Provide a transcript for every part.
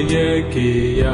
ಬಯಕೆಯ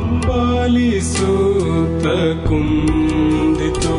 अम्बालिसूतकुदितो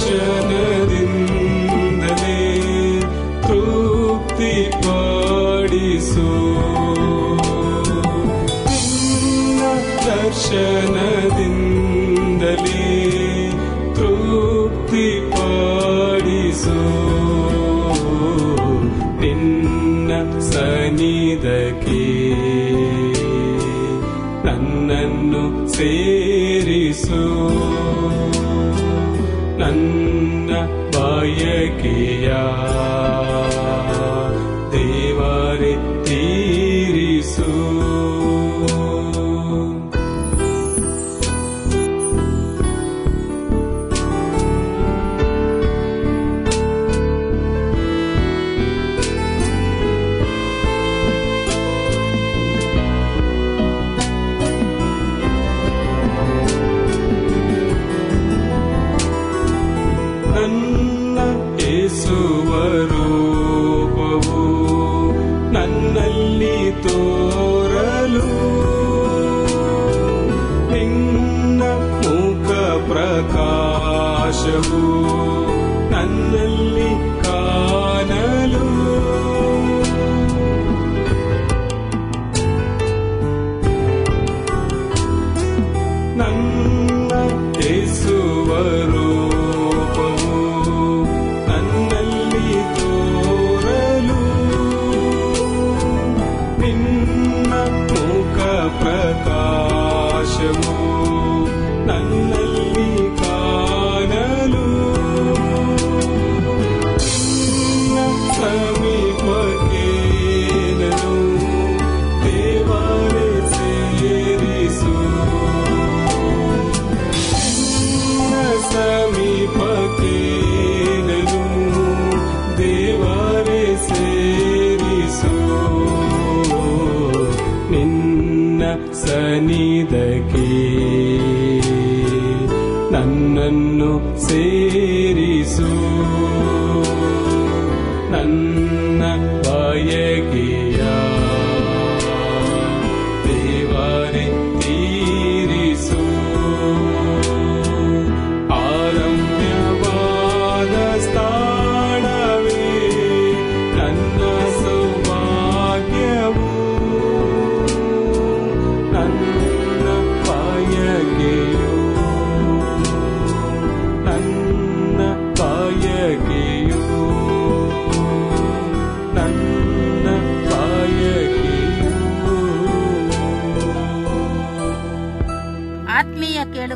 दर्शनदिने तृप्ति पाडो दर्शन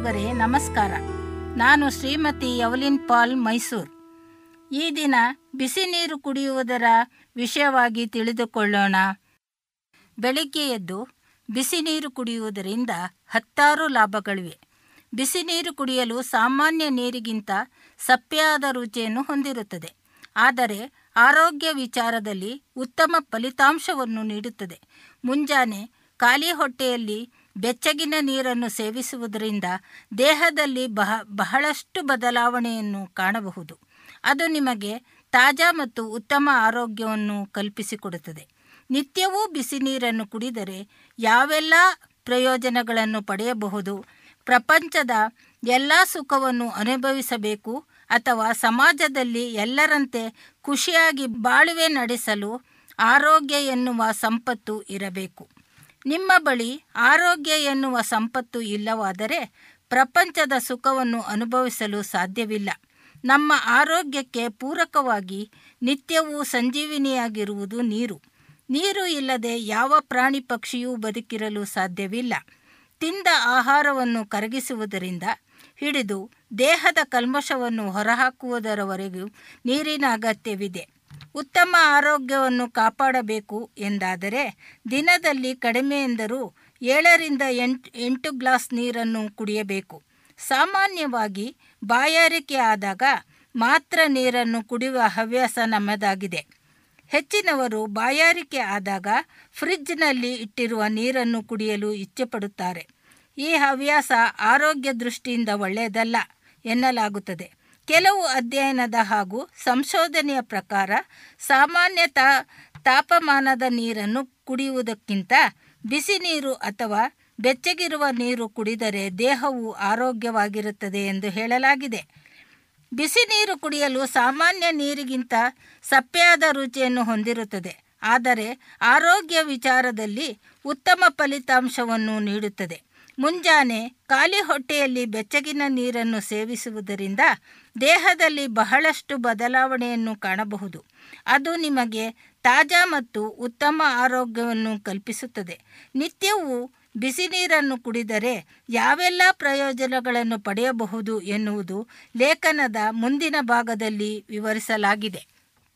ಕೇಳುಗರೆ ನಮಸ್ಕಾರ. ನಾನು ಶ್ರೀಮತಿ ಯವಲಿನ್ ಪಾಲ್ ಮೈಸೂರು. ಈ ದಿನ ಬಿಸಿ ನೀರು ಕುಡಿಯುವುದರ ವಿಷಯವಾಗಿ ತಿಳಿದುಕೊಳ್ಳೋಣ. ಬೆಳಿಗ್ಗೆ ಎದ್ದು ಬಿಸಿ ನೀರು ಕುಡಿಯುವುದರಿಂದ ಹತ್ತಾರು ಲಾಭಗಳಿವೆ. ಬಿಸಿ ನೀರು ಕುಡಿಯಲು ಸಾಮಾನ್ಯ ನೀರಿಗಿಂತ ಸಪ್ಪೆಯಾದ ರುಚಿಯನ್ನು ಹೊಂದಿರುತ್ತದೆ. ಆದರೆ ಆರೋಗ್ಯ ವಿಚಾರದಲ್ಲಿ ಉತ್ತಮ ಫಲಿತಾಂಶವನ್ನು ನೀಡುತ್ತದೆ. ಮುಂಜಾನೆ ಖಾಲಿ ಹೊಟ್ಟೆಯಲ್ಲಿ ಬೆಚ್ಚಗಿನ ನೀರನ್ನು ಸೇವಿಸುವುದರಿಂದ ದೇಹದಲ್ಲಿ ಬಹ, ಬಹಳಷ್ಟು ಬದಲಾವಣೆಯನ್ನು ಕಾಣಬಹುದು. ಅದು ನಿಮಗೆ ತಾಜಾ ಮತ್ತು ಉತ್ತಮ ಆರೋಗ್ಯವನ್ನು ಕಲ್ಪಿಸಿಕೊಡುತ್ತದೆ. ನಿತ್ಯವೂ ಬಿಸಿ ನೀರನ್ನು ಕುಡಿದರೆ ಯಾವೆಲ್ಲ ಪ್ರಯೋಜನಗಳನ್ನು ಪಡೆಯಬಹುದು? ಪ್ರಪಂಚದ ಎಲ್ಲ ಸುಖವನ್ನು ಅನುಭವಿಸಬೇಕು ಅಥವಾ ಸಮಾಜದಲ್ಲಿ ಎಲ್ಲರಂತೆ ಖುಷಿಯಾಗಿ ಬಾಳುವೆ ನಡೆಸಲು ಆರೋಗ್ಯ ಎನ್ನುವ ಸಂಪತ್ತು ಇರಬೇಕು. ನಿಮ್ಮ ಬಳಿ ಆರೋಗ್ಯ ಎನ್ನುವ ಸಂಪತ್ತು ಇಲ್ಲವಾದರೆ ಪ್ರಪಂಚದ ಸುಖವನ್ನು ಅನುಭವಿಸಲು ಸಾಧ್ಯವಿಲ್ಲ. ನಮ್ಮ ಆರೋಗ್ಯಕ್ಕೆ ಪೂರಕವಾಗಿ ನಿತ್ಯವೂ ಸಂಜೀವಿನಿಯಾಗಿರುವುದು ನೀರು. ನೀರು ಇಲ್ಲದೆ ಯಾವ ಪ್ರಾಣಿ ಪಕ್ಷಿಯೂ ಬದುಕಿರಲು ಸಾಧ್ಯವಿಲ್ಲ. ತಿಂದ ಆಹಾರವನ್ನು ಕರಗಿಸುವುದರಿಂದ ಹಿಡಿದು ದೇಹದ ಕಲ್ಮಶವನ್ನು ಹೊರಹಾಕುವುದರವರೆಗೂ ನೀರಿನ ಅಗತ್ಯವಿದೆ. ಉತ್ತಮ ಆರೋಗ್ಯವನ್ನು ಕಾಪಾಡಬೇಕು ಎಂದಾದರೆ ದಿನದಲ್ಲಿ ಕಡಿಮೆ ಎಂದರೂ ಏಳರಿಂದ ಎಂಟು ಎಂಟು ಗ್ಲಾಸ್ ನೀರನ್ನು ಕುಡಿಯಬೇಕು. ಸಾಮಾನ್ಯವಾಗಿ ಬಾಯಾರಿಕೆ ಆದಾಗ ಮಾತ್ರ ನೀರನ್ನು ಕುಡಿಯುವ ಹವ್ಯಾಸ ನಮ್ಮದಾಗಿದೆ. ಹೆಚ್ಚಿನವರು ಬಾಯಾರಿಕೆ ಆದಾಗ ಫ್ರಿಜ್ನಲ್ಲಿ ಇಟ್ಟಿರುವ ನೀರನ್ನು ಕುಡಿಯಲು ಇಚ್ಛೆಪಡುತ್ತಾರೆ. ಈ ಹವ್ಯಾಸ ಆರೋಗ್ಯ ದೃಷ್ಟಿಯಿಂದ ಒಳ್ಳೆಯದಲ್ಲ ಎನ್ನಲಾಗುತ್ತದೆ. ಕೆಲವು ಅಧ್ಯಯನದ ಹಾಗೂ ಸಂಶೋಧನೆಯ ಪ್ರಕಾರ ಸಾಮಾನ್ಯ ತಾಪಮಾನದ ನೀರನ್ನು ಕುಡಿಯುವುದಕ್ಕಿಂತ ಬಿಸಿ ನೀರು ಅಥವಾ ಬೆಚ್ಚಗಿರುವ ನೀರು ಕುಡಿದರೆ ದೇಹವು ಆರೋಗ್ಯವಾಗಿರುತ್ತದೆ ಎಂದು ಹೇಳಲಾಗಿದೆ. ಬಿಸಿ ನೀರು ಕುಡಿಯಲು ಸಾಮಾನ್ಯ ನೀರಿಗಿಂತ ಸಪ್ಪೆಯಾದ ರುಚಿಯನ್ನು ಹೊಂದಿರುತ್ತದೆ, ಆದರೆ ಆರೋಗ್ಯ ವಿಚಾರದಲ್ಲಿ ಉತ್ತಮ ಫಲಿತಾಂಶವನ್ನು ನೀಡುತ್ತದೆ. ಮುಂಜಾನೆ ಖಾಲಿ ಹೊಟ್ಟೆಯಲ್ಲಿ ಬೆಚ್ಚಗಿನ ನೀರನ್ನು ಸೇವಿಸುವುದರಿಂದ ದೇಹದಲ್ಲಿ ಬಹಳಷ್ಟು ಬದಲಾವಣೆಯನ್ನು ಕಾಣಬಹುದು. ಅದು ನಿಮಗೆ ತಾಜಾ ಮತ್ತು ಉತ್ತಮ ಆರೋಗ್ಯವನ್ನು ಕಲ್ಪಿಸುತ್ತದೆ. ನಿತ್ಯವೂ ಬಿಸಿ ನೀರನ್ನು ಕುಡಿದರೆ ಯಾವೆಲ್ಲ ಪ್ರಯೋಜನಗಳನ್ನು ಪಡೆಯಬಹುದು ಎನ್ನುವುದು ಲೇಖನದ ಮುಂದಿನ ಭಾಗದಲ್ಲಿ ವಿವರಿಸಲಾಗಿದೆ.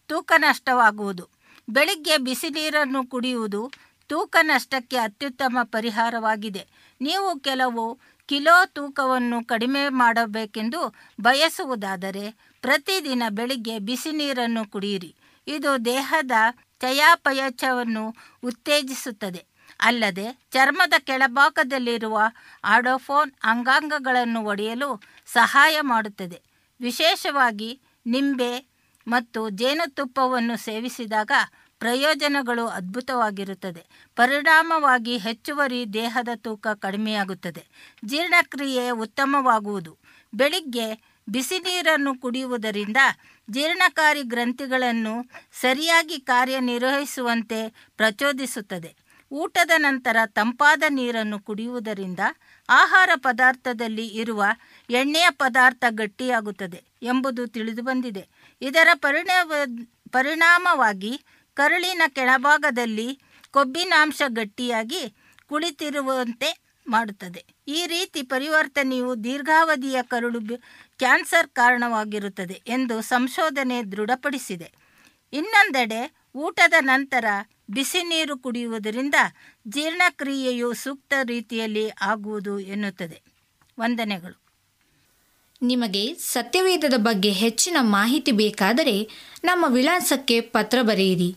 ತೂಕ ನಷ್ಟವಾಗುವುದು. ಬೆಳಿಗ್ಗೆ ಬಿಸಿ ನೀರನ್ನು ಕುಡಿಯುವುದು ತೂಕ ನಷ್ಟಕ್ಕೆ ಅತ್ಯುತ್ತಮ ಪರಿಹಾರವಾಗಿದೆ. ನೀವು ಕೆಲವು ಕಿಲೋ ತೂಕವನ್ನು ಕಡಿಮೆ ಮಾಡಬೇಕೆಂದು ಬಯಸುವುದಾದರೆ ಪ್ರತಿದಿನ ಬೆಳಿಗ್ಗೆ ಬಿಸಿ ನೀರನ್ನು ಕುಡಿಯಿರಿ. ಇದು ದೇಹದ ಚಯಾಪಯಚವನ್ನು ಉತ್ತೇಜಿಸುತ್ತದೆ. ಅಲ್ಲದೆ ಚರ್ಮದ ಕೆಳಭಾಗದಲ್ಲಿರುವ ಆಡೋಫೋನ್ ಅಂಗಾಂಗಗಳನ್ನು ಒಡೆಯಲು ಸಹಾಯ ಮಾಡುತ್ತದೆ. ವಿಶೇಷವಾಗಿ ನಿಂಬೆ ಮತ್ತು ಜೇನುತುಪ್ಪವನ್ನು ಸೇವಿಸಿದಾಗ ಪ್ರಯೋಜನಗಳು ಅದ್ಭುತವಾಗಿರುತ್ತದೆ. ಪರಿಣಾಮವಾಗಿ ಹೆಚ್ಚುವರಿ ದೇಹದ ತೂಕ ಕಡಿಮೆಯಾಗುತ್ತದೆ. ಜೀರ್ಣಕ್ರಿಯೆ ಉತ್ತಮವಾಗುವುದು. ಬೆಳಿಗ್ಗೆ ಬಿಸಿ ನೀರನ್ನು ಕುಡಿಯುವುದರಿಂದ ಜೀರ್ಣಕಾರಿ ಗ್ರಂಥಿಗಳನ್ನು ಸರಿಯಾಗಿ ಕಾರ್ಯನಿರ್ವಹಿಸುವಂತೆ ಪ್ರಚೋದಿಸುತ್ತದೆ. ಊಟದ ನಂತರ ತಂಪಾದ ನೀರನ್ನು ಕುಡಿಯುವುದರಿಂದ ಆಹಾರ ಪದಾರ್ಥದಲ್ಲಿ ಇರುವ ಎಣ್ಣೆಯ ಪದಾರ್ಥ ಗಟ್ಟಿಯಾಗುತ್ತದೆ ಎಂಬುದು ತಿಳಿದುಬಂದಿದೆ. ಇದರ ಪರಿಣಾಮ, ಪರಿಣಾಮವಾಗಿ ಕರುಳಿನ ಕೆಳಭಾಗದಲ್ಲಿ ಕೊಬ್ಬಿನಾಂಶ ಗಟ್ಟಿಯಾಗಿ ಕುಳಿತಿರುವಂತೆ ಮಾಡುತ್ತದೆ. ಈ ರೀತಿ ಪರಿವರ್ತನೆಯು ದೀರ್ಘಾವಧಿಯ ಕರುಳು ಕ್ಯಾನ್ಸರ್ ಕಾರಣವಾಗಿರುತ್ತದೆ ಎಂದು ಸಂಶೋಧನೆ ದೃಢಪಡಿಸಿದೆ. ಇನ್ನೊಂದೆಡೆ, ಊಟದ ನಂತರ ಬಿಸಿ ನೀರು ಕುಡಿಯುವುದರಿಂದ ಜೀರ್ಣಕ್ರಿಯೆಯು ಸೂಕ್ತ ರೀತಿಯಲ್ಲಿ ಆಗುವುದು ಎನ್ನುತ್ತದೆ. ವಂದನೆಗಳು. ನಿಮಗೆ ಸತ್ಯವೇದದ ಬಗ್ಗೆ ಹೆಚ್ಚಿನ ಮಾಹಿತಿ ಬೇಕಾದರೆ ನಮ್ಮ ವಿಳಾಸಕ್ಕೆ ಪತ್ರ ಬರೆಯಿರಿ.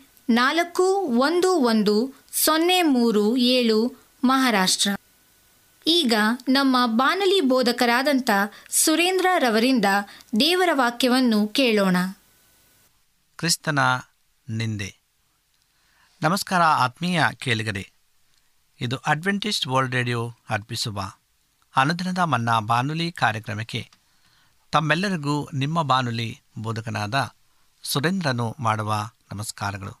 ನಾಲ್ಕು, ಒಂದು ಒಂದು, ಸೊನ್ನೆ, ಮೂರು, ಏಳು, ಮಹಾರಾಷ್ಟ್ರ. ಈಗ ನಮ್ಮ ಬಾನಲಿ ಬೋಧಕರಾದಂಥ ಸುರೇಂದ್ರ ರವರಿಂದ ದೇವರ ವಾಕ್ಯವನ್ನು ಕೇಳೋಣ. ಕ್ರಿಸ್ತನ ನಿಂದೆ. ನಮಸ್ಕಾರ ಆತ್ಮೀಯ ಕೇಳಿಗರೆ. ಇದು ಅಡ್ವೆಂಟಿಸ್ಟ್ ವರ್ಲ್ಡ್ ರೇಡಿಯೋ ಅರ್ಪಿಸುವ ಅನುದಿನದ ಮನ್ನಾ ಬಾನುಲಿ ಕಾರ್ಯಕ್ರಮಕ್ಕೆ ತಮ್ಮೆಲ್ಲರಿಗೂ ನಿಮ್ಮ ಬಾನುಲಿ ಬೋಧಕನಾದ ಸುರೇಂದ್ರನು ಮಾಡುವ ನಮಸ್ಕಾರಗಳು.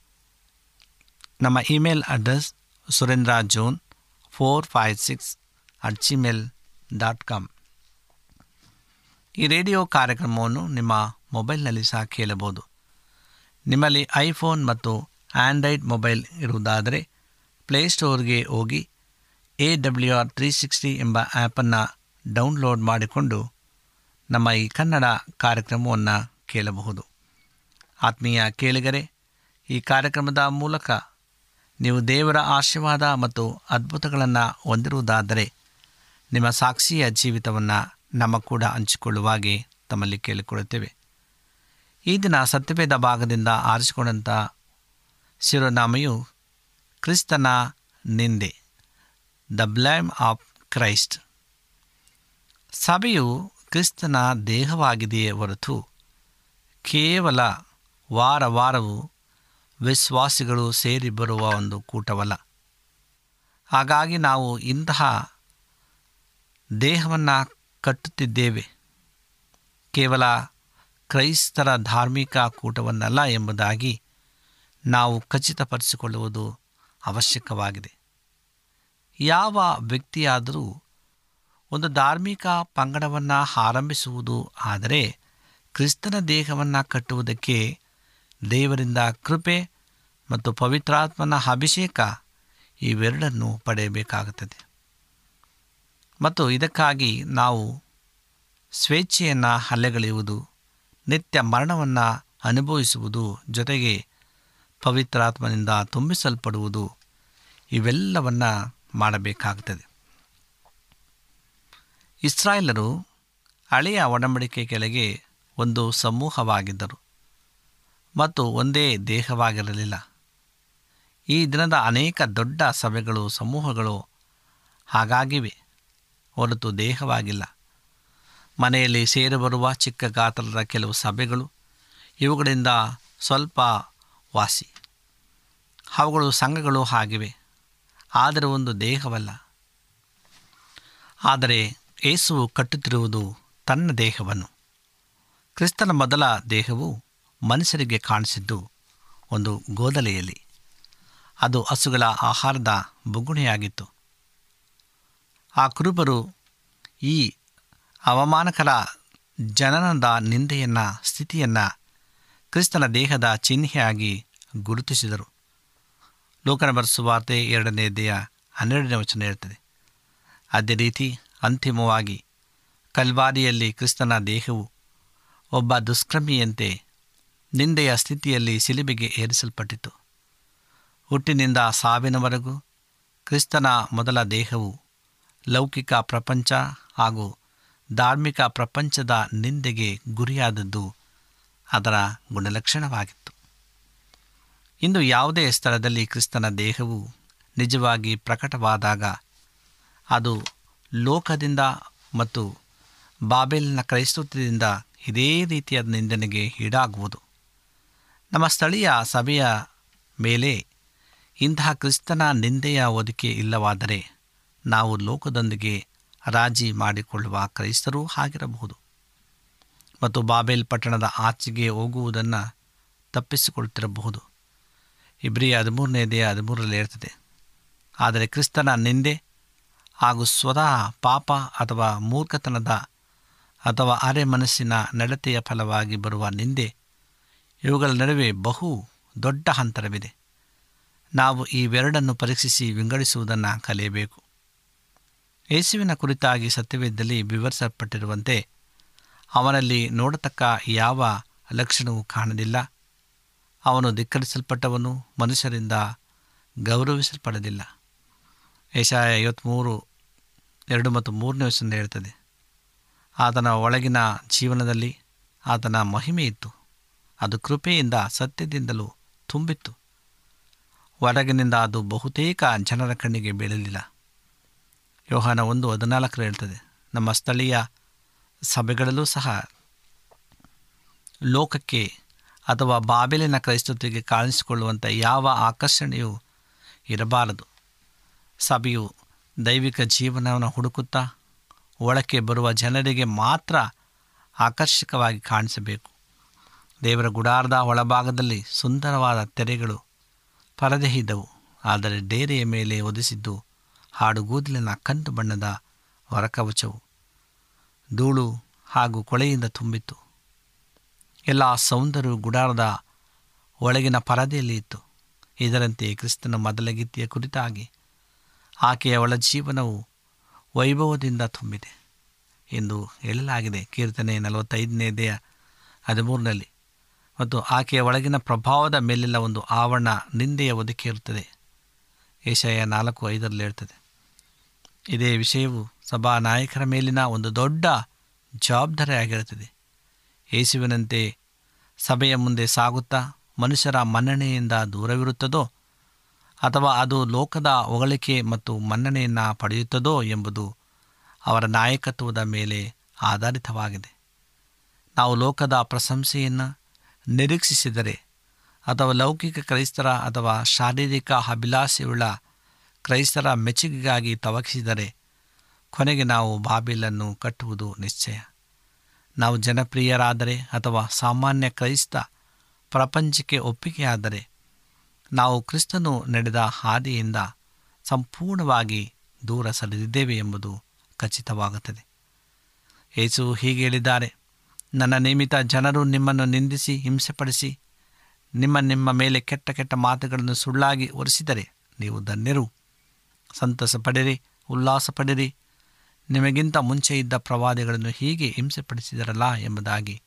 ನಮ್ಮ email address Surendra John four five six at Gmail dot com. ಈ ರೇಡಿಯೋ ಕಾರ್ಯಕ್ರಮವನ್ನು ನಿಮ್ಮ ಮೊಬೈಲ್ನಲ್ಲಿ ಸಹ ಕೇಳಬಹುದು. ನಿಮ್ಮಲ್ಲಿ ಐಫೋನ್ ಮತ್ತು ಆಂಡ್ರಾಯ್ಡ್ ಮೊಬೈಲ್ ಇರುವುದಾದರೆ ಪ್ಲೇಸ್ಟೋರ್ಗೆ ಹೋಗಿ A W R three sixty ಎಂಬ ಆ್ಯಪನ್ನು ಡೌನ್ಲೋಡ್ ಮಾಡಿಕೊಂಡು ನಮ್ಮ ಈ ಕನ್ನಡ ಕಾರ್ಯಕ್ರಮವನ್ನು ಕೇಳಬಹುದು. ಆತ್ಮೀಯ ಕೇಳಿಗರೆ, ಈ ಕಾರ್ಯಕ್ರಮದ ಮೂಲಕ ನೀವು ದೇವರ ಆಶೀರ್ವಾದ ಮತ್ತು ಅದ್ಭುತಗಳನ್ನು ಹೊಂದಿರುವುದಾದರೆ ನಿಮ್ಮ ಸಾಕ್ಷಿಯ ಜೀವಿತವನ್ನು ನಮ್ಮ ಕೂಡ ಹಂಚಿಕೊಳ್ಳುವಾಗೆ ತಮ್ಮಲ್ಲಿ ಕೇಳಿಕೊಳ್ಳುತ್ತೇವೆ. ಈ ದಿನ ಸತ್ಯವೇದ ಭಾಗದಿಂದ ಆರಿಸಿಕೊಂಡಂಥ ಶಿರೋನಾಮೆಯು ಕ್ರಿಸ್ತನ ನಿಂದೆ, ದ ಬ್ಲೈಮ್ ಆಫ್ ಕ್ರೈಸ್ಟ್. ಸಭೆಯು ಕ್ರಿಸ್ತನ ದೇಹವಾಗಿದೆಯೇ ಹೊರತು ಕೇವಲ ವಾರ ವಾರವು ವಿಶ್ವಾಸಿಗಳು ಸೇರಿ ಬರುವ ಒಂದು ಕೂಟವಲ್ಲ. ಹಾಗಾಗಿ ನಾವು ಇಂತಹ ದೇಹವನ್ನು ಕಟ್ಟುತ್ತಿದ್ದೇವೆ. ಕೇವಲ ಕ್ರೈಸ್ತರ ಧಾರ್ಮಿಕ ಕೂಟವನ್ನಲ್ಲ ಎಂಬುದಾಗಿ ನಾವು ಖಚಿತಪಡಿಸಿಕೊಳ್ಳುವುದು ಅವಶ್ಯಕವಾಗಿದೆ. ಯಾವ ವ್ಯಕ್ತಿಯಾದರೂ ಒಂದು ಧಾರ್ಮಿಕ ಪಂಗಡವನ್ನು ಆರಂಭಿಸುವುದು ಆದರೆ ಕ್ರಿಸ್ತನ ದೇಹವನ್ನು ಕಟ್ಟುವುದಕ್ಕೆ ದೇವರಿಂದ ಕೃಪೆ ಮತ್ತು ಪವಿತ್ರಾತ್ಮನ ಅಭಿಷೇಕ ಇವೆರಡನ್ನು ಪಡೆಯಬೇಕಾಗುತ್ತದೆ. ಮತ್ತು ಇದಕ್ಕಾಗಿ ನಾವು ಸ್ವೇಚ್ಛೆಯನ್ನು ಹಲ್ಲೆಗಳೆಯುವುದು ನಿತ್ಯ ಮರಣವನ್ನು ಅನುಭವಿಸುವುದು ಜೊತೆಗೆ ಪವಿತ್ರಾತ್ಮನಿಂದ ತುಂಬಿಸಲ್ಪಡುವುದು ಇವೆಲ್ಲವನ್ನು ಮಾಡಬೇಕಾಗುತ್ತದೆ. ಇಸ್ರಾಯೇಲರು ಹಳೆಯ ಒಡಂಬಡಿಕೆ ಕೆಳಗೆ ಒಂದು ಸಮೂಹವಾಗಿದ್ದರು ಮತ್ತು ಒಂದೇ ದೇಹವಾಗಿರಲಿಲ್ಲ. ಈ ದಿನದ ಅನೇಕ ದೊಡ್ಡ ಸಭೆಗಳು, ಸಮೂಹಗಳು ಹಾಗಾಗಿವೆ. ಹೊರತು ದೇಹವಾಗಿಲ್ಲ. ಮನೆಯಲ್ಲಿ ಸೇರಿಬರುವ ಚಿಕ್ಕ ಗಾತ್ರದ ಕೆಲವು ಸಭೆಗಳು ಇವುಗಳಿಂದ ಸ್ವಲ್ಪ ವಾಸಿ. ಅವುಗಳು ಸಂಘಗಳು ಆಗಿವೆ. ಆದರೆ ಒಂದು ದೇಹವಲ್ಲ. ಆದರೆ ಏಸುವು ಕಟ್ಟುತ್ತಿರುವುದು ತನ್ನ ದೇಹವನ್ನು. ಕ್ರಿಸ್ತನ ಮೊದಲ ದೇಹವು ಮನುಷ್ಯರಿಗೆ ಕಾಣಿಸಿದ್ದು ಒಂದು ಗೋದಲೆಯಲ್ಲಿ. ಅದು ಹಸುಗಳ ಆಹಾರದ ಬುಗುಣೆಯಾಗಿತ್ತು. ಆ ಕುರುಬರು ಈ ಅವಮಾನಕರ ಜನನದ ನಿಂದೆಯನ್ನು, ಸ್ಥಿತಿಯನ್ನು ಕ್ರಿಸ್ತನ ದೇಹದ ಚಿಹ್ನೆಯಾಗಿ ಗುರುತಿಸಿದರು. ಲೋಕನ ಬರೆಸುವಾರ್ತೆ ಎರಡನೇ ದೇಹ ಹನ್ನೆರಡನೇ ವಚನ ಇರ್ತದೆ ಅದೇ ರೀತಿ ಅಂತಿಮವಾಗಿ ಕಲ್ವಾರಿಯಲ್ಲಿ ಕ್ರಿಸ್ತನ ದೇಹವು ಒಬ್ಬ ದುಷ್ಕರ್ಮಿಯಂತೆ ನಿಂದೆಯ ಸ್ಥಿತಿಯಲ್ಲಿ ಸಿಲುಬೆಗೆ ಏರಿಸಲ್ಪಟ್ಟಿತು. ಹುಟ್ಟಿನಿಂದ ಸಾವಿನವರೆಗೂ ಕ್ರಿಸ್ತನ ಮೊದಲ ದೇಹವು ಲೌಕಿಕ ಪ್ರಪಂಚ ಹಾಗೂ ಧಾರ್ಮಿಕ ಪ್ರಪಂಚದ ನಿಂದೆಗೆ ಗುರಿಯಾದದ್ದು ಅದರ ಗುಣಲಕ್ಷಣವಾಗಿತ್ತು. ಇಂದು ಯಾವುದೇ ಸ್ಥಳದಲ್ಲಿ ಕ್ರಿಸ್ತನ ದೇಹವು ನಿಜವಾಗಿ ಪ್ರಕಟವಾದಾಗ ಅದು ಲೋಕದಿಂದ ಮತ್ತು ಬಾಬೆಲ್ನ ಕ್ರೈಸ್ತತ್ವದಿಂದ ಇದೇ ರೀತಿಯ ನಿಂದನೆಗೆ ಈಡಾಗುವುದು. ನಮ್ಮ ಸ್ಥಳೀಯ ಸಭೆಯ ಮೇಲೆ ಇಂತಹ ಕ್ರಿಸ್ತನ ನಿಂದೆಯ ಒದಕೆ ಇಲ್ಲವಾದರೆ ನಾವು ಲೋಕದೊಂದಿಗೆ ರಾಜಿ ಮಾಡಿಕೊಳ್ಳುವ ಕ್ರೈಸ್ತರೂ ಆಗಿರಬಹುದು. ಮತ್ತು ಬಾಬೆಲ್ ಪಟ್ಟಣದ ಆಚೆಗೆ ಹೋಗುವುದನ್ನು ತಪ್ಪಿಸಿಕೊಳ್ತಿರಬಹುದು. ಇಬ್ರಿಯ ಹದಿಮೂರನೇ ದೇಹ ಹದಿಮೂರರಲ್ಲಿ ಇರ್ತದೆ ಆದರೆ ಕ್ರಿಸ್ತನ ನಿಂದೆ ಹಾಗೂ ಸ್ವತಃ ಪಾಪ ಅಥವಾ ಮೂರ್ಖತನದ ಅಥವಾ ಅರೆ ಮನಸ್ಸಿನ ನಡತೆಯ ಫಲವಾಗಿ ಬರುವ ನಿಂದೆ ಇವುಗಳ ನಡುವೆ ಬಹು ದೊಡ್ಡ ಅಂತರವಿದೆ. ನಾವು ಇವೆರಡನ್ನು ಪರೀಕ್ಷಿಸಿ ವಿಂಗಡಿಸುವುದನ್ನು ಕಲಿಯಬೇಕು. ಯೇಸುವಿನ ಕುರಿತಾಗಿ ಸತ್ಯವೇದದಲ್ಲಿ ವಿವರಿಸಲ್ಪಟ್ಟಿರುವಂತೆ, ಅವನಲ್ಲಿ ನೋಡತಕ್ಕ ಯಾವ ಲಕ್ಷಣವೂ ಕಾಣಲಿಲ್ಲ. ಅವನು ಧಿಕ್ಕರಿಸಲ್ಪಟ್ಟವನು, ಮನುಷ್ಯರಿಂದ ಗೌರವಿಸಲ್ಪಡಲಿಲ್ಲ. ಏಷಾಯ ಐವತ್ತ್ಮೂರು ಎರಡು ಮತ್ತು ಮೂರನೇ ವಚನ ಹೇಳ್ತದೆ, ಆತನ ಒಳಗಿನ ಜೀವನದಲ್ಲಿ ಆತನ ಮಹಿಮೆ ಇತ್ತು ಅದು ಕೃಪೆಯಿಂದ ಸತ್ಯದಿಂದಲೂ ತುಂಬಿತ್ತು. ಹೊರಗಿನಿಂದ ಅದು ಬಹುತೇಕ ಜನರ ಕಣ್ಣಿಗೆ ಬೀಳಲಿಲ್ಲ. ಯೋಹಾನ ಒಂದು ಹದಿನಾಲ್ಕರ ಹೇಳ್ತದೆ, ನಮ್ಮ ಸ್ಥಳೀಯ ಸಭೆಗಳಲ್ಲೂ ಸಹ ಲೋಕಕ್ಕೆ ಅಥವಾ ಬಾಬೆಲಿನ ಕ್ರೈಸ್ತತೆಗೆ ಕಾಣಿಸಿಕೊಳ್ಳುವಂಥ ಯಾವ ಆಕರ್ಷಣೆಯೂ ಇರಬಾರದು. ಸಭೆಯು ದೈವಿಕ ಜೀವನವನ್ನು ಹುಡುಕುತ್ತಾ, ಒಳಕ್ಕೆ ಬರುವ ಜನರಿಗೆ ಮಾತ್ರ ಆಕರ್ಷಕವಾಗಿ ಕಾಣಿಸಬೇಕು. ದೇವರ ಗುಡಾರದ ಒಳಭಾಗದಲ್ಲಿ ಸುಂದರವಾದ ತೆರೆಗಳು ಪರದೆ ಇದ್ದವು ಆದರೆ ಡೇರೆಯ ಮೇಲೆ ಒದಿಸಿದ್ದು ಹಾಡುಗೂದಲಿನ ಕಂದು ಬಣ್ಣದ ವರಕವಚವು. ಧೂಳು ಹಾಗೂ ಕೊಳೆಯಿಂದ ತುಂಬಿತ್ತು. ಎಲ್ಲ ಸೌಂದರ್ಯವು ಗುಡಾರದ ಒಳಗಿನ ಪರದೆಯಲ್ಲಿ ಇತ್ತು. ಇದರಂತೆ ಕ್ರಿಸ್ತನ ಮೊದಲ ಗೀತೆಯ ಕುರಿತಾಗಿ ಆಕೆಯ ಒಳ ಜೀವನವು ವೈಭವದಿಂದ ತುಂಬಿದೆ ಎಂದು ಹೇಳಲಾಗಿದೆ. ಕೀರ್ತನೆ ನಲವತ್ತೈದನೇದೆಯ ಹದಿಮೂರನಲ್ಲಿ ಮತ್ತು ಆಕೆಯ ಒಳಗಿನ ಪ್ರಭಾವದ ಮೇಲೆಲ್ಲ ಒಂದು ಆವರಣ ನಿಂದೆಯ ಒದಕೆ ಇರುತ್ತದೆ. ಏಷಯ ನಾಲ್ಕು ಐದರಲ್ಲಿ ಹೇಳ್ತದೆ, ಇದೇ ವಿಷಯವು ಸಭಾ ನಾಯಕರ ಮೇಲಿನ ಒಂದು ದೊಡ್ಡ ಜವಾಬ್ದಾರಿಯಾಗಿರುತ್ತದೆ ಯೇಸುವಿನಂತೆ ಸಭೆಯ ಮುಂದೆ ಸಾಗುತ್ತಾ ಮನುಷ್ಯರ ಮನ್ನಣೆಯಿಂದ ದೂರವಿರುತ್ತದೋ ಅಥವಾ ಅದು ಲೋಕದ ಹೊಗಳಿಕೆ ಮತ್ತು ಮನ್ನಣೆಯನ್ನು ಪಡೆಯುತ್ತದೋ ಎಂಬುದು ಅವರ ನಾಯಕತ್ವದ ಮೇಲೆ ಆಧಾರಿತವಾಗಿದೆ. ನಾವು ಲೋಕದ ಪ್ರಶಂಸೆಯನ್ನು ನಿರೀಕ್ಷಿಸಿದರೆ ಅಥವಾ ಲೌಕಿಕ ಕ್ರೈಸ್ತರ ಅಥವಾ ಶಾರೀರಿಕ ಅಭಿಲಾಷೆಯುಳ್ಳ ಕ್ರೈಸ್ತರ ಮೆಚ್ಚುಗೆಗಾಗಿ ತವಕಿಸಿದರೆ ಕೊನೆಗೆ ನಾವು ಬಾಬಿಲನ್ನು ಕಟ್ಟುವುದು ನಿಶ್ಚಯ. ನಾವು ಜನಪ್ರಿಯರಾದರೆ ಅಥವಾ ಸಾಮಾನ್ಯ ಕ್ರೈಸ್ತ ಪ್ರಪಂಚಕ್ಕೆ ಒಪ್ಪಿಗೆಯಾದರೆ ನಾವು ಕ್ರಿಸ್ತನು ನಡೆದ ಹಾದಿಯಿಂದ ಸಂಪೂರ್ಣವಾಗಿ ದೂರ ಸರಿದಿದ್ದೇವೆ ಎಂಬುದು ಖಚಿತವಾಗುತ್ತದೆ. ಯೇಸು ಹೀಗೆ ಹೇಳಿದ್ದಾರೆ ನನ್ನ ನಿಮಿತ್ತ ಜನರು ನಿಮ್ಮನ್ನು ನಿಂದಿಸಿ, ಹಿಂಸೆಪಡಿಸಿ, ನಿಮ್ಮ ನಿಮ್ಮ ಮೇಲೆ ಕೆಟ್ಟ ಕೆಟ್ಟ ಮಾತುಗಳನ್ನು ಸುಳ್ಳಾಗಿ ಒರೆಸಿದರೆ ನೀವು ಧನ್ಯರು. ಸಂತಸ ಪಡಿರಿ ಉಲ್ಲಾಸ ಪಡಿರಿ ನಿಮಗಿಂತ ಮುಂಚೆ ಇದ್ದ ಪ್ರವಾದಿಗಳನ್ನು ಹೀಗೆ ಹಿಂಸೆಪಡಿಸಿದರಲ್ಲ ಎಂಬುದಾಗಿ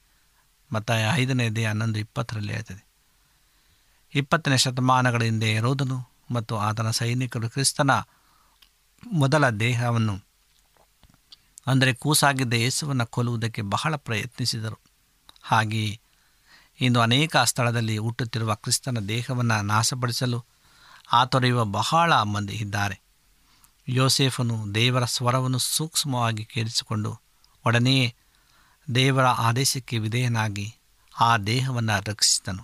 ಮತ್ತು ಐದನೇದೇ ಹನ್ನೊಂದು ಇಪ್ಪತ್ತರಲ್ಲಿ ಹೇಳ್ತದೆ. ಇಪ್ಪತ್ತನೇ ಶತಮಾನಗಳ ಹಿಂದೆ ಇರೋದನು ಮತ್ತು ಆತನ ಸೈನಿಕರು ಕ್ರಿಸ್ತನ ಮೊದಲ ದೇಹವನ್ನು ಅಂದರೆ ಕೂಸಾಗಿದ್ದ ಯೇಸುವನ್ನು ಕೊಲ್ಲುವುದಕ್ಕೆ ಬಹಳ ಪ್ರಯತ್ನಿಸಿದರು. ಹಾಗೆಯೇ ಇಂದು ಅನೇಕ ಸ್ಥಳದಲ್ಲಿ ಹುಟ್ಟುತ್ತಿರುವ ಕ್ರಿಸ್ತನ ದೇಹವನ್ನು ನಾಶಪಡಿಸಲು ಆತೊರೆಯುವ ಬಹಳ ಮಂದಿ ಇದ್ದಾರೆ. ಯೋಸೇಫನು ದೇವರ ಸ್ವರವನ್ನು ಸೂಕ್ಷ್ಮವಾಗಿ ಕೇಳಿಸಿಕೊಂಡು ಒಡನೆಯೇ ದೇವರ ಆದೇಶಕ್ಕೆ ವಿಧೇಯನಾಗಿ ಆ ದೇಹವನ್ನು ರಕ್ಷಿಸಿದನು.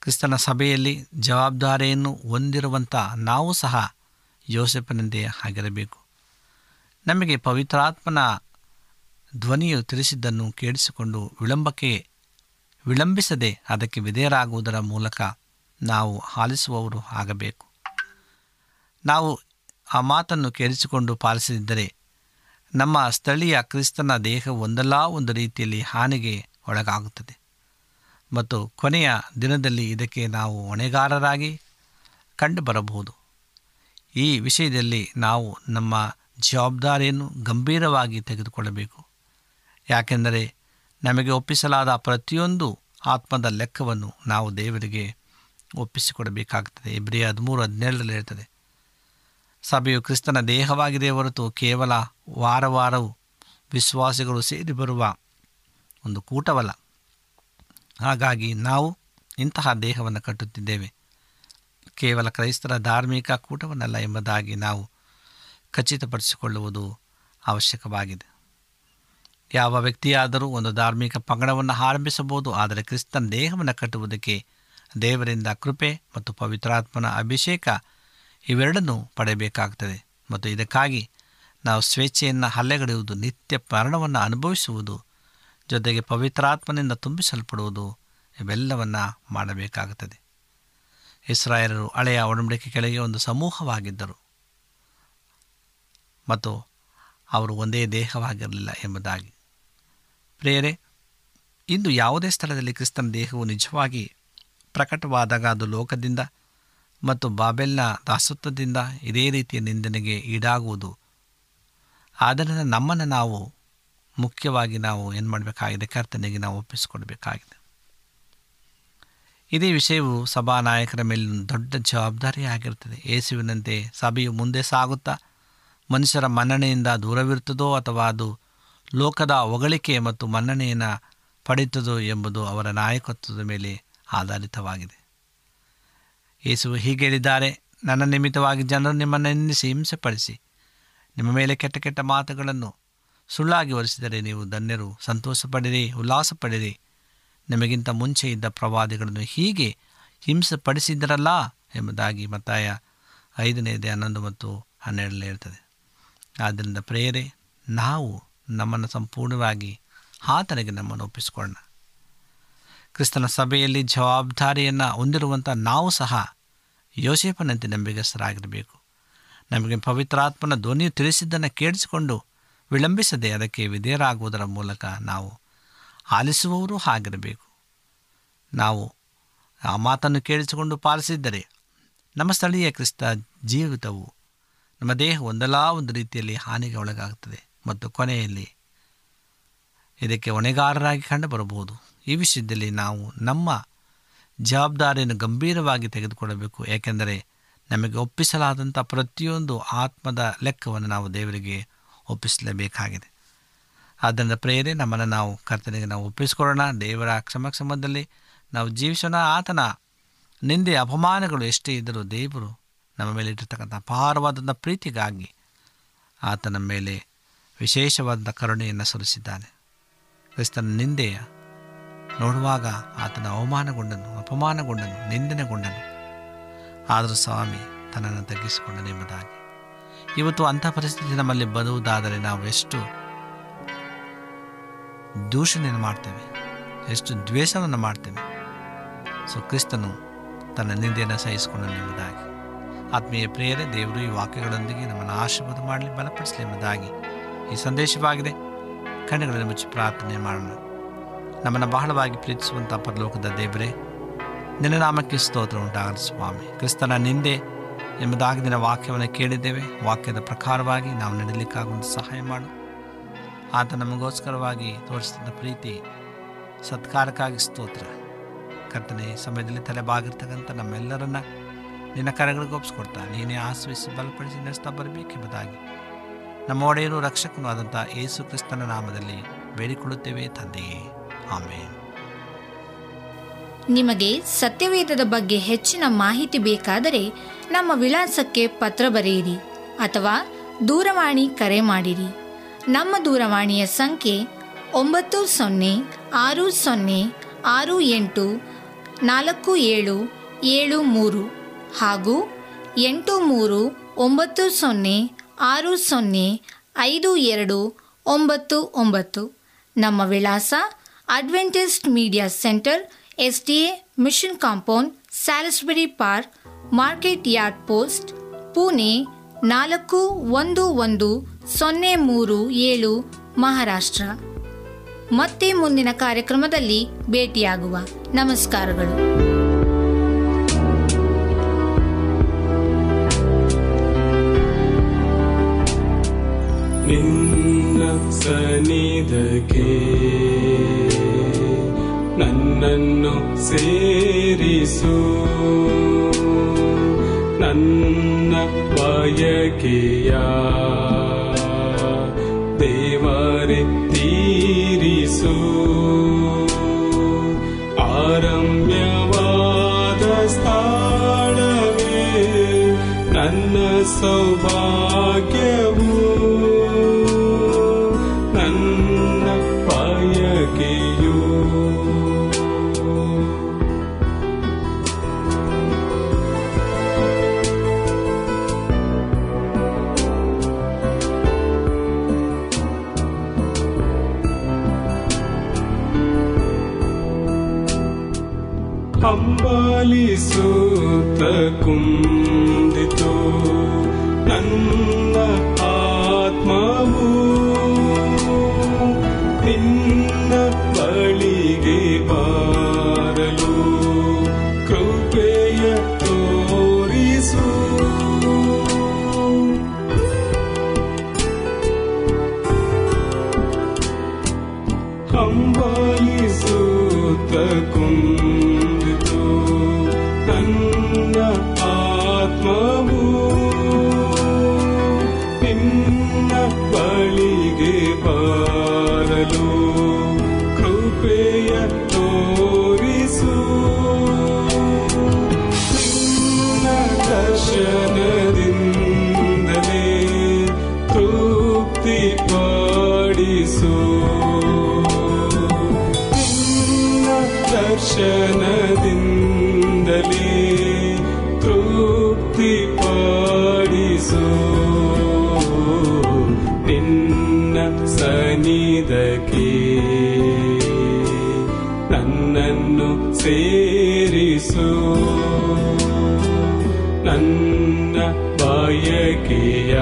ಕ್ರಿಸ್ತನ ಸಭೆಯಲ್ಲಿ ಜವಾಬ್ದಾರಿಯನ್ನು ಹೊಂದಿರುವಂಥ ನಾವು ಸಹ ಯೋಸೆಫನಂತೆಯೇ ಆಗಿರಬೇಕು. ನಮಗೆ ಪವಿತ್ರಾತ್ಮನ ಧ್ವನಿಯು ತಿಳಿಸಿದ್ದನ್ನು ಕೇಳಿಸಿಕೊಂಡು ವಿಳಂಬಕ್ಕೆ ವಿಳಂಬಿಸದೆ ಅದಕ್ಕೆ ವಿಧೇಯರಾಗುವುದರ ಮೂಲಕ ನಾವು ಆಲಿಸುವವರು ಆಗಬೇಕು. ನಾವು ಆ ಮಾತನ್ನು ಕೇಳಿಸಿಕೊಂಡು ಪಾಲಿಸದಿದ್ದರೆ ನಮ್ಮ ಸ್ಥಳೀಯ ಕ್ರಿಸ್ತನ ದೇಹ ಒಂದಲ್ಲ ಒಂದು ರೀತಿಯಲ್ಲಿ ಹಾನಿಗೆ ಒಳಗಾಗುತ್ತದೆ. ಮತ್ತು ಕೊನೆಯ ದಿನದಲ್ಲಿ ಇದಕ್ಕೆ ನಾವು ಹೊಣೆಗಾರರಾಗಿ ಕಂಡುಬರಬಹುದು. ಈ ವಿಷಯದಲ್ಲಿ ನಾವು ನಮ್ಮ ಜವಾಬ್ದಾರಿಯನ್ನು ಗಂಭೀರವಾಗಿ ತೆಗೆದುಕೊಳ್ಳಬೇಕು. ಯಾಕೆಂದರೆ ನಮಗೆ ಒಪ್ಪಿಸಲಾದ ಪ್ರತಿಯೊಂದು ಆತ್ಮದ ಲೆಕ್ಕವನ್ನು ನಾವು ದೇವರಿಗೆ ಒಪ್ಪಿಸಿಕೊಡಬೇಕಾಗುತ್ತದೆ. ಇಬ್ರಿಯ ಹದಿಮೂರು ಹದಿನೇಳರಲ್ಲಿ ಇರ್ತದೆ ಸಭೆಯು ಕ್ರಿಸ್ತನ ದೇಹವಾಗಿದೆ ಹೊರತು ಕೇವಲ ವಾರ ವಾರವು ವಿಶ್ವಾಸಿಗಳು ಸೇರಿ ಬರುವ ಒಂದು ಕೂಟವಲ್ಲ. ಹಾಗಾಗಿ ನಾವು ಇಂತಹ ದೇಹವನ್ನು ಕಟ್ಟುತ್ತಿದ್ದೇವೆ. ಕೇವಲ ಕ್ರೈಸ್ತರ ಧಾರ್ಮಿಕ ಕೂಟವನ್ನಲ್ಲ ಎಂಬುದಾಗಿ ನಾವು ಖಚಿತಪಡಿಸಿಕೊಳ್ಳುವುದು ಅವಶ್ಯಕವಾಗಿದೆ. ಯಾವ ವ್ಯಕ್ತಿಯಾದರೂ ಒಂದು ಧಾರ್ಮಿಕ ಪಂಗಡವನ್ನು ಆರಂಭಿಸಬಹುದು, ಆದರೆ ಕ್ರಿಸ್ತನ ದೇಹವನ್ನು ಕಟ್ಟುವುದಕ್ಕೆ ದೇವರಿಂದ ಕೃಪೆ ಮತ್ತು ಪವಿತ್ರಾತ್ಮನ ಅಭಿಷೇಕ ಇವೆರಡನ್ನೂ ಪಡೆಯಬೇಕಾಗುತ್ತದೆ ಮತ್ತು ಇದಕ್ಕಾಗಿ ನಾವು ಸ್ವೇಚ್ಛೆಯನ್ನು ಹಲ್ಲೆಗಡೆಯುವುದು, ನಿತ್ಯ ಮರಣವನ್ನು ಅನುಭವಿಸುವುದು, ಜೊತೆಗೆ ಪವಿತ್ರಾತ್ಮನಿಂದ ತುಂಬಿಸಲ್ಪಡುವುದು ಇವೆಲ್ಲವನ್ನು ಮಾಡಬೇಕಾಗುತ್ತದೆ. ಇಸ್ರಾಯೇಲರು ಹಳೆಯ ಒಡಂಬಡಿಕೆ ಕೆಳಗೆ ಒಂದು ಸಮೂಹವಾಗಿದ್ದರು. ಮತ್ತು ಅವರು ಒಂದೇ ದೇಹವಾಗಿರಲಿಲ್ಲ ಎಂಬುದಾಗಿ. ಪ್ರೇರೆ ಇಂದು ಯಾವುದೇ ಸ್ಥಳದಲ್ಲಿ ಕ್ರಿಸ್ತನ ದೇಹವು ನಿಜವಾಗಿ ಪ್ರಕಟವಾದಾಗ ಅದು ಲೋಕದಿಂದ ಮತ್ತು ಬಾಬೆಲ್ನ ದಾಸತ್ವದಿಂದ ಇದೇ ರೀತಿಯ ನಿಂದನೆಗೆ ಈಡಾಗುವುದು. ಆದ್ದರಿಂದ ನಮ್ಮನ್ನು ನಾವು ಮುಖ್ಯವಾಗಿ ನಾವು ಏನು ಮಾಡಬೇಕಾಗಿದೆ? ಕರ್ತನೆಗೆ ನಾವು ಒಪ್ಪಿಸಿಕೊಡ್ಬೇಕಾಗಿದೆ. ಇದೇ ವಿಷಯವು ಸಭಾ ನಾಯಕರ ಮೇಲಿನ ದೊಡ್ಡ ಜವಾಬ್ದಾರಿಯಾಗಿರುತ್ತದೆ. ಯೇಸುವಿನಂತೆ ಸಭೆಯು ಮುಂದೆ ಸಾಗುತ್ತಾ ಮನುಷ್ಯರ ಮನ್ನಣೆಯಿಂದ ದೂರವಿರುತ್ತದೋ ಅಥವಾ ಅದು ಲೋಕದ ಹೊಗಳಿಕೆ ಮತ್ತು ಮನ್ನಣೆಯನ್ನು ಪಡೆಯುತ್ತದೋ ಎಂಬುದು ಅವರ ನಾಯಕತ್ವದ ಮೇಲೆ ಆಧಾರಿತವಾಗಿದೆ. ಯೇಸು ಹೀಗೆ ಹೇಳಿದ್ದಾರೆ, ನನ್ನ ನಿಮಿತ್ತವಾಗಿ ಜನರು ನಿಮ್ಮನ್ನು ನಿಂದಿಸಿ ಹಿಂಸೆಪಡಿಸಿ, ನಿಮ್ಮ ಮೇಲೆ ಕೆಟ್ಟ ಕೆಟ್ಟ ಮಾತುಗಳನ್ನು ಸುಳ್ಳಾಗಿ ಒರೆಸಿದರೆ ನೀವು ಧನ್ಯರು, ಸಂತೋಷಪಡಿರಿ ಉಲ್ಲಾಸ ಪಡಿರಿ ನಿಮಗಿಂತ ಮುಂಚೆ ಇದ್ದ ಪ್ರವಾದಿಗಳನ್ನು ಹೀಗೆ ಹಿಂಸೆಪಡಿಸಿದ್ದರಲ್ಲ? ಎಂಬುದಾಗಿ ಮತ್ತಾಯ ಐದನೇದೇ ಹನ್ನೊಂದು ಮತ್ತು ಹನ್ನೆರಡರಲ್ಲಿ ಹೇಳ್ತದೆ. ಆದ್ದರಿಂದ ಪ್ರೇರೆ ನಾವು ನಮ್ಮನ್ನು ಸಂಪೂರ್ಣವಾಗಿ ಆತನಿಗೆ ನಮ್ಮನ್ನು ಒಪ್ಪಿಸಿಕೊಳ್ಳೋಣ. ಕ್ರಿಸ್ತನ ಸಭೆಯಲ್ಲಿ ಜವಾಬ್ದಾರಿಯನ್ನು ಹೊಂದಿರುವಂಥ ನಾವು ಸಹ ಯೋಸೇಫನಂತೆ ನಂಬಿಗಸ್ತರಾಗಿರಬೇಕು. ನಮಗೆ ಪವಿತ್ರಾತ್ಮನ ಧ್ವನಿಯು ತಿಳಿಸಿದ್ದನ್ನು ಕೇಳಿಸಿಕೊಂಡು ವಿಳಂಬಿಸದೆ ಅದಕ್ಕೆ ವಿಧೇಯರಾಗುವುದರ ಮೂಲಕ ನಾವು ಆಲಿಸುವವರು ಆಗಿರಬೇಕು. ನಾವು ಆ ಮಾತನ್ನು ಕೇಳಿಸಿಕೊಂಡು ಪಾಲಿಸಿದ್ದರೆ ನಮ್ಮ ಸ್ಥಳೀಯ ಕ್ರಿಸ್ತ ಜೀವಿತವು ನಮ್ಮ ದೇಹ ಒಂದಲ್ಲ ಒಂದು ರೀತಿಯಲ್ಲಿ ಹಾನಿಗೆ ಒಳಗಾಗುತ್ತದೆ ಮತ್ತು ಕೊನೆಯಲ್ಲಿ ಇದಕ್ಕೆ ಹೊಣೆಗಾರರಾಗಿ ಕಂಡುಬರಬಹುದು ಈ ವಿಷಯದಲ್ಲಿ ನಾವು ನಮ್ಮ ಜವಾಬ್ದಾರಿಯನ್ನು ಗಂಭೀರವಾಗಿ ತೆಗೆದುಕೊಳ್ಳಬೇಕು. ಏಕೆಂದರೆ ನಮಗೆ ಒಪ್ಪಿಸಲಾದಂಥ ಪ್ರತಿಯೊಂದು ಆತ್ಮದ ಲೆಕ್ಕವನ್ನು ನಾವು ದೇವರಿಗೆ ಒಪ್ಪಿಸಲೇಬೇಕಾಗಿದೆ. ಆದ್ದರಿಂದ ಪ್ರೇರೆ ನಮ್ಮನ್ನು ನಾವು ಕರ್ತನಿಗೆ ನಾವು ಒಪ್ಪಿಸಿಕೊಳ್ಳೋಣ. ದೇವರ ಕ್ಷಮಕ್ಷಮದಲ್ಲಿ ನಾವು ಜೀವಿಸೋಣ. ಆತನ ನಿಂದೆ ಅಪಮಾನಗಳು ಎಷ್ಟೇ ಇದ್ದರೂ ದೇವರು ನಮ್ಮ ಮೇಲೆ ಇಟ್ಟಿರ್ತಕ್ಕಂಥ ಅಪಾರವಾದಂಥ ಪ್ರೀತಿಗಾಗಿ ಆತನ ಮೇಲೆ ವಿಶೇಷವಾದ ಕರುಣೆಯನ್ನು ಸುರಿಸಿದ್ದಾನೆ. ಕ್ರಿಸ್ತನ ನಿಂದೆಯ ನೋಡುವಾಗ ಆತನ ಅವಮಾನಗೊಂಡನು, ಅಪಮಾನಗೊಂಡನು, ನಿಂದನೆಗೊಂಡನು. ಆದರೂ ಸ್ವಾಮಿ ತನ್ನನ್ನು ತಗ್ಗಿಸಿಕೊಂಡನು ಎಂಬುದಾಗಿ ಇವತ್ತು ಅಂಥ ಪರಿಸ್ಥಿತಿ ನಮ್ಮಲ್ಲಿ ಬರುವುದಾದರೆ ನಾವು ಎಷ್ಟು ದೂಷಣೆಯನ್ನು ಮಾಡ್ತೇವೆ, ಎಷ್ಟು ದ್ವೇಷವನ್ನು ಮಾಡ್ತೇವೆ. ಸೊ ಕ್ರಿಸ್ತನು ತನ್ನ ನಿಂದೆಯನ್ನು ಸಹಿಸಿಕೊಂಡನು ಎಂಬುದಾಗಿ ಆತ್ಮೀಯ ಪ್ರಿಯರೇ, ದೇವರು ಈ ವಾಕ್ಯಗಳೊಂದಿಗೆ ನಮ್ಮನ್ನು ಆಶೀರ್ವಾದ ಮಾಡಲಿ, ಬಲಪಡಿಸಲಿ ಎಂಬುದಾಗಿ ಈ ಸಂದೇಶವಾಗಿದೆ. ಕಣ್ಣುಗಳನ್ನು ಮುಚ್ಚಿ ಪ್ರಾರ್ಥನೆ ಮಾಡೋಣ. ನಮ್ಮನ್ನು ಬಹಳವಾಗಿ ಪ್ರೀತಿಸುವಂಥ ಪರಲೋಕದ ದೇವರೇ, ನಿನ್ನ ನಾಮಕ್ಕೆ ಸ್ತೋತ್ರ ಉಂಟಾಗಲಿ ಸ್ವಾಮಿ. ಕ್ರಿಸ್ತನ ನಿಂದೆ ಎಂಬುದಾಗಿ ನಿನ್ನ ವಾಕ್ಯವನ್ನು ಕೇಳಿದ್ದೇವೆ. ವಾಕ್ಯದ ಪ್ರಕಾರವಾಗಿ ನಾವು ನಡೀಲಿಕ್ಕಾಗುವಂಥ ಸಹಾಯ ಮಾಡು. ಆತ ನಮಗೋಸ್ಕರವಾಗಿ ತೋರಿಸಿದ ಪ್ರೀತಿ, ಸತ್ಕಾರಕ್ಕಾಗಿ ಸ್ತೋತ್ರ. ಕರ್ತನೆ ಸಮಯದಲ್ಲಿ ತಲೆಬಾಗಿರ್ತಕ್ಕಂಥ ನಮ್ಮೆಲ್ಲರನ್ನ ನಿನ್ನ ಕರೆಗಳಿಗೆ ಒಪ್ಪಿಸ್ಕೊಡ್ತಾ ನೀನೇ ಆಶ್ರಯಿಸಿ ಬಲಪಡಿಸಿ ನಡೆಸ್ತಾ ಬರಬೇಕೆಂಬುದಾಗಿ. ನಮ್ಮ ಒಡೆಯರು ರಕ್ಷಕನೂ ಆದಂಥ ಯೇಸು ಕ್ರಿಸ್ತನ ನಾಮದಲ್ಲಿ ಬೇಡಿಕೊಳ್ಳುತ್ತೇವೆ ತಂದೆಯೇ. ಆಮೇಲೆ ನಿಮಗೆ ಸತ್ಯವೇದದ ಬಗ್ಗೆ ಹೆಚ್ಚಿನ ಮಾಹಿತಿ ಬೇಕಾದರೆ ನಮ್ಮ ವಿಳಾಸಕ್ಕೆ ಪತ್ರ ಬರೆಯಿರಿ ಅಥವಾ ದೂರವಾಣಿ ಕರೆ ಮಾಡಿರಿ. ನಮ್ಮ ದೂರವಾಣಿಯ ಸಂಖ್ಯೆ ಒಂಬತ್ತು ಸೊನ್ನೆ ಆರು ಸೊನ್ನೆ ಆರು ಎಂಟು ನಾಲ್ಕು ಏಳು ಏಳು ಮೂರು. ಹಾಗೂ ಎಂಟು ಮೂರು ಒಂಬತ್ತು ಸೊನ್ನೆ ಆರು ಸೊನ್ನೆ ಐದು ಎರಡು ಒಂಬತ್ತು ಒಂಬತ್ತು. ನಮ್ಮ ವಿಳಾಸ Adventist media centre S D A mission compound Salisbury park market yard post Pune ನಾಲ್ಕು ಒಂದು ಒಂದು ಸೊನ್ನೆ ಮೂರು ಏಳು, ಮಹಾರಾಷ್ಟ್ರ. ಮತ್ತೆ ಮುಂದಿನ ಕಾರ್ಯಕ್ರಮದಲ್ಲಿ ಭೇಟಿಯಾಗುವ. ನಮಸ್ಕಾರಗಳು. ನಿನ್ನ ಸನಿಧಕ್ಕೆ ನನ್ನನ್ನು ಸೇರಿಸು. ನನ್ನ ಬಯಕೆಯ ದೇವರೆ ತೀರಿಸು. لكم ಸೇರಿಸು. ನನ್ನ ಬಯಕೆಯ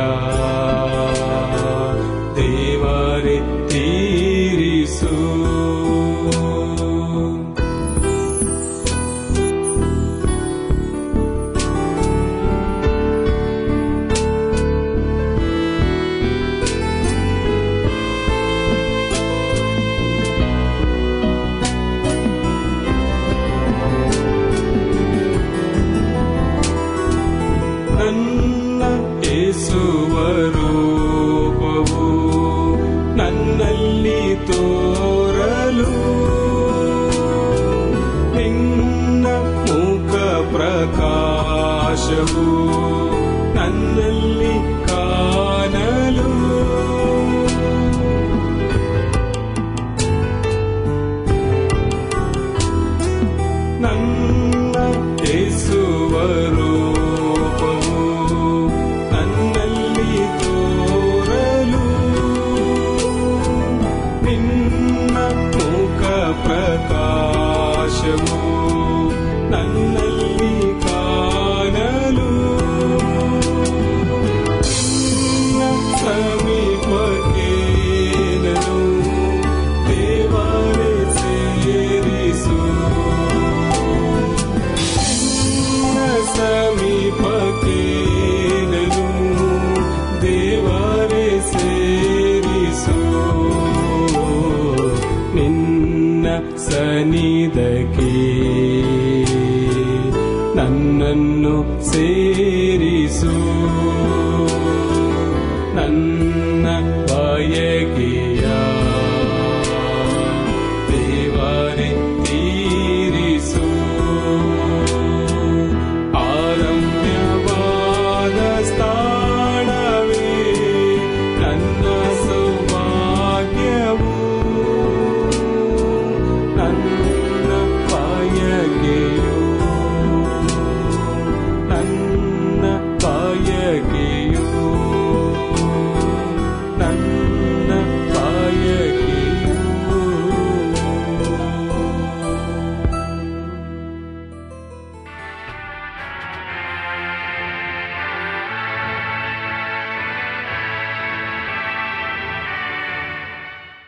ನನ್ನನ್ನು ಸೇರಿಸು. ನನ್ನ ಬಯಕೆ